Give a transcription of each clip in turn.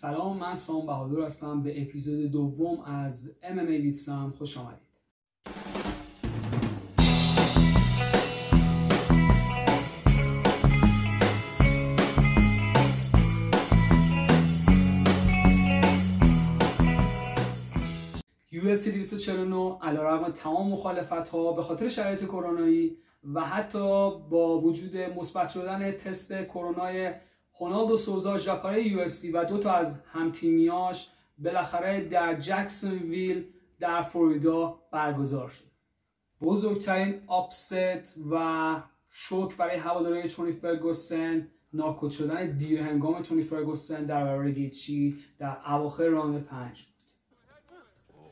سلام من سام بهادر هستم. به اپیزود دوم از MMA ویتسم خوش آمدید. UFC 249 علیرغم تمام مخالفت ها به خاطر شرایط کرونایی و حتی با وجود مثبت شدن تست کرونای هونالدو سوزا ژاکاره UFC و دو تا از همتیمیاش بالاخره در جکسون ویل در فلوریدا برگزار شد. بزرگترین upset و شوک برای هوادارهای تونی فرگوسن ناک‌اوت شدن دیر هنگام تونی فرگوسن در برابر گیچی در اواخر راند پنج بود.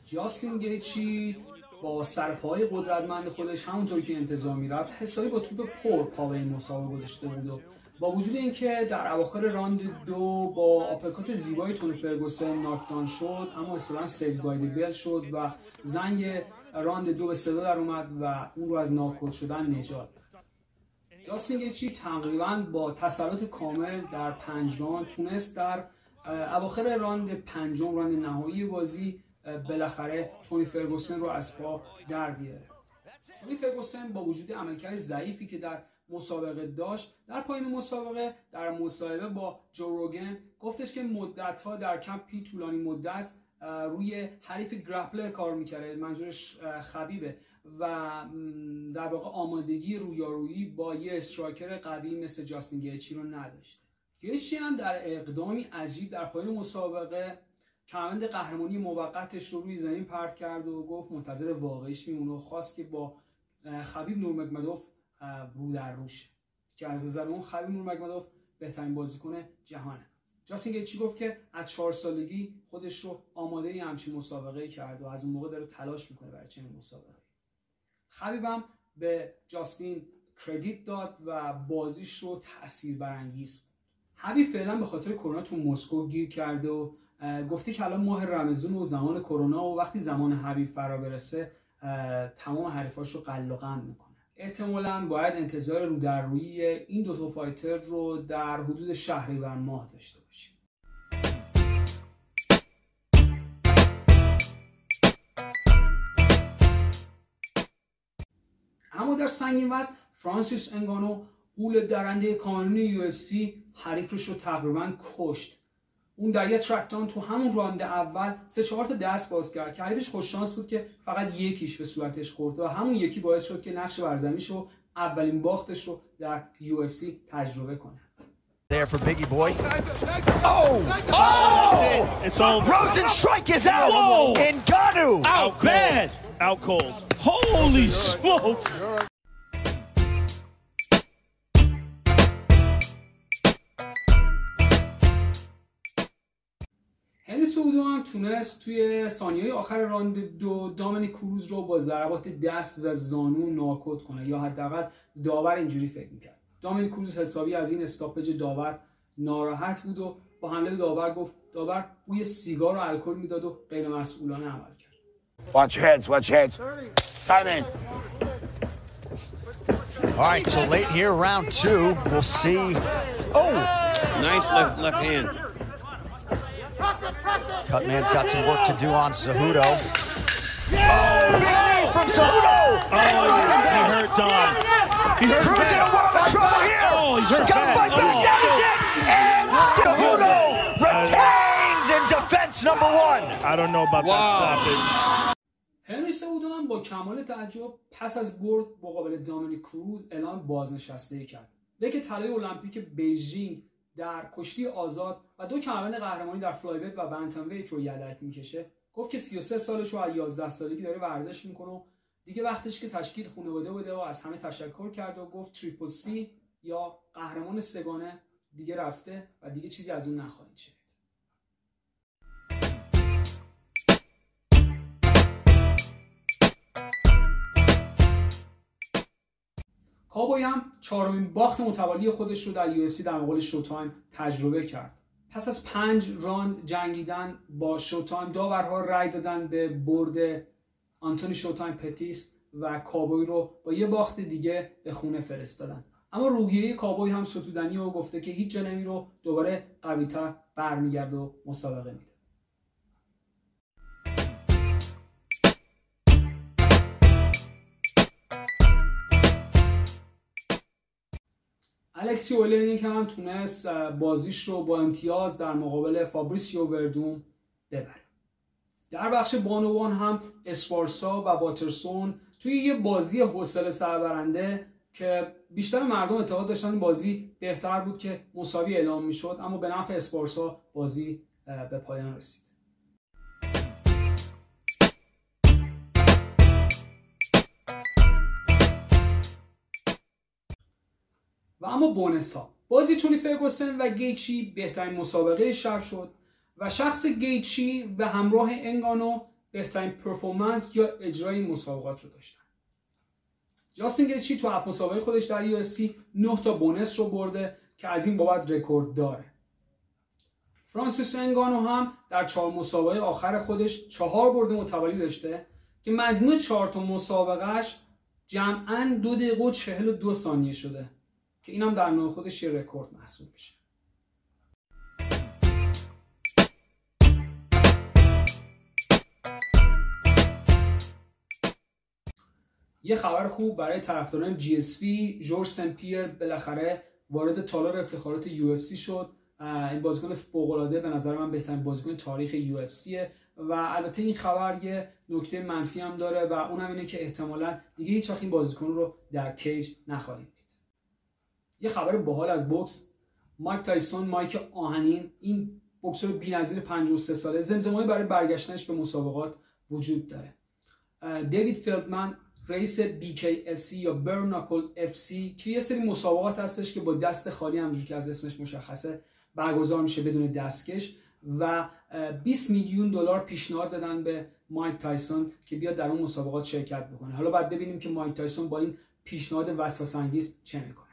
جاستین گیچی با سرپای قدرتمند خودش همونطور که انتظار می‌رفت حسابی با توپ پر پا به این مسابقه گذاشته بود و با وجود اینکه در اواخر راند دو با آپرکات زیبای تونی فرگوسن knockdown شد اما اصطلاحا saved by the bell شد و زنگ راند دو به صدا در اومد و اون رو از ناک‌اوت شدن نجات جاستین گیچی تقریبا با تسلط کامل در پنج راند تونست در اواخر راند پنجم راند نهایی بازی بالاخره تونی فرگوسن رو از پا در بیاره. تونی فرگوسن با وجود عملکرد ضعیفی که در مسابقه داشت در پایین مسابقه در مصاحبه با جو روگن گفتش که مدت ها در کمپی طولانی مدت روی حریف گرپلر کار می‌کرده منظورش خبیبه و در واقع آمادگی رویارویی با یه استراکر قوی مثل جاستین گیچی رو نداشته. گیچی هم در اقدامی عجیب در پایین مسابقه کمربند قهرمانی موقتش رو روی زمین پرت کرد و گفت منتظر واقعیش میمونه و خواست که با خبیب نورمگمدوف رو در روش. که از نظر اون خبیب نورمگمدوف بهترین بازیکن جهانه. جاستین گیچی گفت که از چهار سالگی خودش رو آماده ای همچین مسابقه کرد و از اون موقع داره تلاش می‌کنه برای چنین مسابقه خبیبم به جاستین کردیت داد و بازیش رو تاثیر برانگیز حبیب فعلا به خاطر کرونا تو مسکو گیر کرده و گفته که الان ماه رمزون و زمان کرونا و وقتی زمان حبیب فرا برسه تمام حریفاش رو قل و قند می‌کنه. احتمالا باید انتظار رو در روی این دو فایتر رو در حدود شهریور ماه داشته باشیم. اما در سنگین وزن فرانسیس انگانو قول درنده کانونی سی حریفش رو تقریبا کشت. اون در یه ترکتان تو همون رانده اول سه چهار تا دست باز کرد که حریفش خوش شانس بود که فقط یکیش به صورتش خورد و همون یکی باعث شد که نقش برزمیش رو اولین باختش رو در UFC تجربه کنه There for Biggie Boy. Oh! Oh! It's over. Rosenstrike is out! Whoa! Ngannou! Out bad. Out cold. Holy smokes. سعودو هم تونست توی ثانیه آخر راند دو دامنی کروز رو با ضربات دست و زانو ناکوت کنه یا حداقل داور اینجوری فکر می‌کرد دامنی کروز حسابی از این استاپج داور ناراحت بود و با حمله داور گفت داور بوی سیگار و الکل می‌داد و غیر مسئولانه عمل کرد Watch heads, watch heads. Time in. All right, so late here, round two, we'll see. Oh! Nice left left hand. Cutman's got some work to do on Cejudo. Oh, big knee from Cejudo! Oh, he hurt Don. He hurt Cruz in a bad. world of trouble here! Oh, he's hurt Gotta bad. fight back, Oh. that is it! And Cejudo retains in defense number one! I don't know about that Wow. stoppage. هنری سعودو هم با کمال تعجب پس از برد مقابل دامینیک کروز اعلام بازنشستگی کرد وی که طلای المپیک بیژینگ در کشتی آزاد و دو کمربند قهرمانی در flyweight و bantamweight رو یدک می‌کشه. گفت که 33 سالش از 11 سالگی داره ورزش می‌کنه و دیگه وقتش که تشکیل خانواده بده و از همه تشکر کرد و گفت تریپل سی یا قهرمان سگانه دیگه رفته و دیگه چیزی از اون نخواهید شد کابوی هم چهارمین باخت متوالی خودش رو در UFC در مقابل شوتایم تجربه کرد. پس از پنج راند جنگیدن با شوتایم داورها رأی دادن به برد آنتونی شوتایم پتیس و کابوی رو با یه باخت دیگه به خونه فرستادن. اما روحیه کابوی هم ستودنی و گفته که هیچ جنمی رو دوباره قویتر برمیگرد و مسابقه میده. الکسی اولینیک هم تونست بازیش رو با امتیاز در مقابل فابریسیو وردوم ببره. در بخش بانوان هم اسپارسا و واترسون توی یه بازی حوصله سربرنده که بیشتر مردم اعتقاد داشتن بازی بهتر بود که مساوی اعلام می‌شد اما به نفع اسپارسا بازی به پایان رسید. اما bonus ها بازی تونی فرگوسن و گیچی بهترین مسابقه شب شد و شخص گیچی و همراه انگانو بهترین performance یا اجرای مسابقات رو داشتن. جاستین گیچی تو هفت مسابقه خودش در UFC 9 تا bonus رو برده که از این بابت رکورد داره. فرانسیس انگانو هم در چهار مسابقه آخر خودش چهار برده متوالی داشته که مجموع چهار تا مسابقهش جمعا دو دقیقه و چهل و دو ثانیه شده. که اینم در نوع خودش یه رکورد محسوب میشه. یه خبر خوب برای طرفداران GSP جورج سن پیر بالاخره وارد تالار افتخارات UFC شد. این بازیکن فوق العاده به نظر من بهترین بازیکن تاریخ UFC ه و البته این خبر یه نکته منفی هم داره و اونم اینه که احتمالا دیگه هیچ این بازیکن رو در cage نخواهید دید یه خبر باحال از بوکس. مایک تایسون مایک آهنین این بوکسور بی‌نظیر 53 ساله. زمزمه‌ای برای برگشتنش به مسابقات وجود داره. دیوید فیلدمن رئیس BKFC یا Bare Knuckle FC که یه سری مسابقات هستش که با دست خالی همونجور که از اسمش مشخصه برگزار میشه بدون دستکش و 20 میلیون دلار پیشنهاد دادن به مایک تایسون که بیاد در اون مسابقات شرکت بکنه. حالا باید ببینیم که مایک تایسون با این پیشنهاد وسوسه انگیز چه می‌کنه.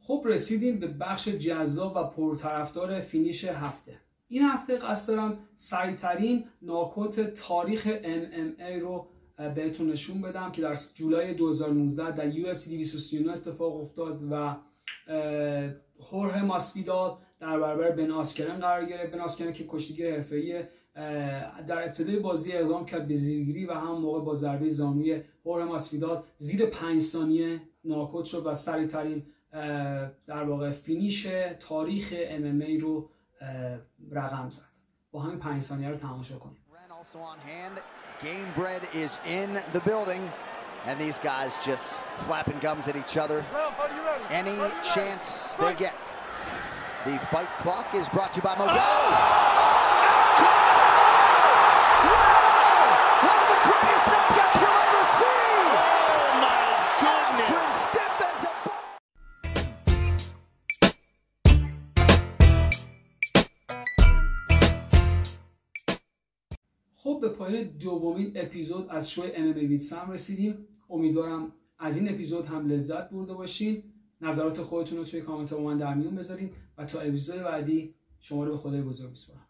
خب رسیدیم به بخش جذاب و پرطرفدار finish هفته. این هفته قصد دارم سریعترین ناکوت تاریخ MMA رو بهتون نشون بدم که در جولای 2019 در UFC 239 اتفاق افتاد و هوره ماسفیدال در برابر بن آسکرن قرار گرفت. بن آسکرن که کشتیگیر حرفه‌ای در ابتدای بازی اقدام کرد به زیرگیری و هم موقع با ضربه زانوی هوره ماسفیدال زیر 5 ثانیه ناکوت شد و سریعترین در واقع فینیش تاریخ MMA رو رقم زد. با همین 5 ثانیه رو تماشا کنیم. Game bread is in the building, and these guys just flapping gums at each other. Any chance they get. The fight clock is brought to you by Modelo. خب به پایان دومین اپیزود از شو ام ام سم رسیدیم. امیدوارم از این اپیزود هم لذت برده باشین. نظرات خودتون رو توی کامنت با من در میون بذارین و تا اپیزود بعدی شما رو به خدای بزرگ میسپارم.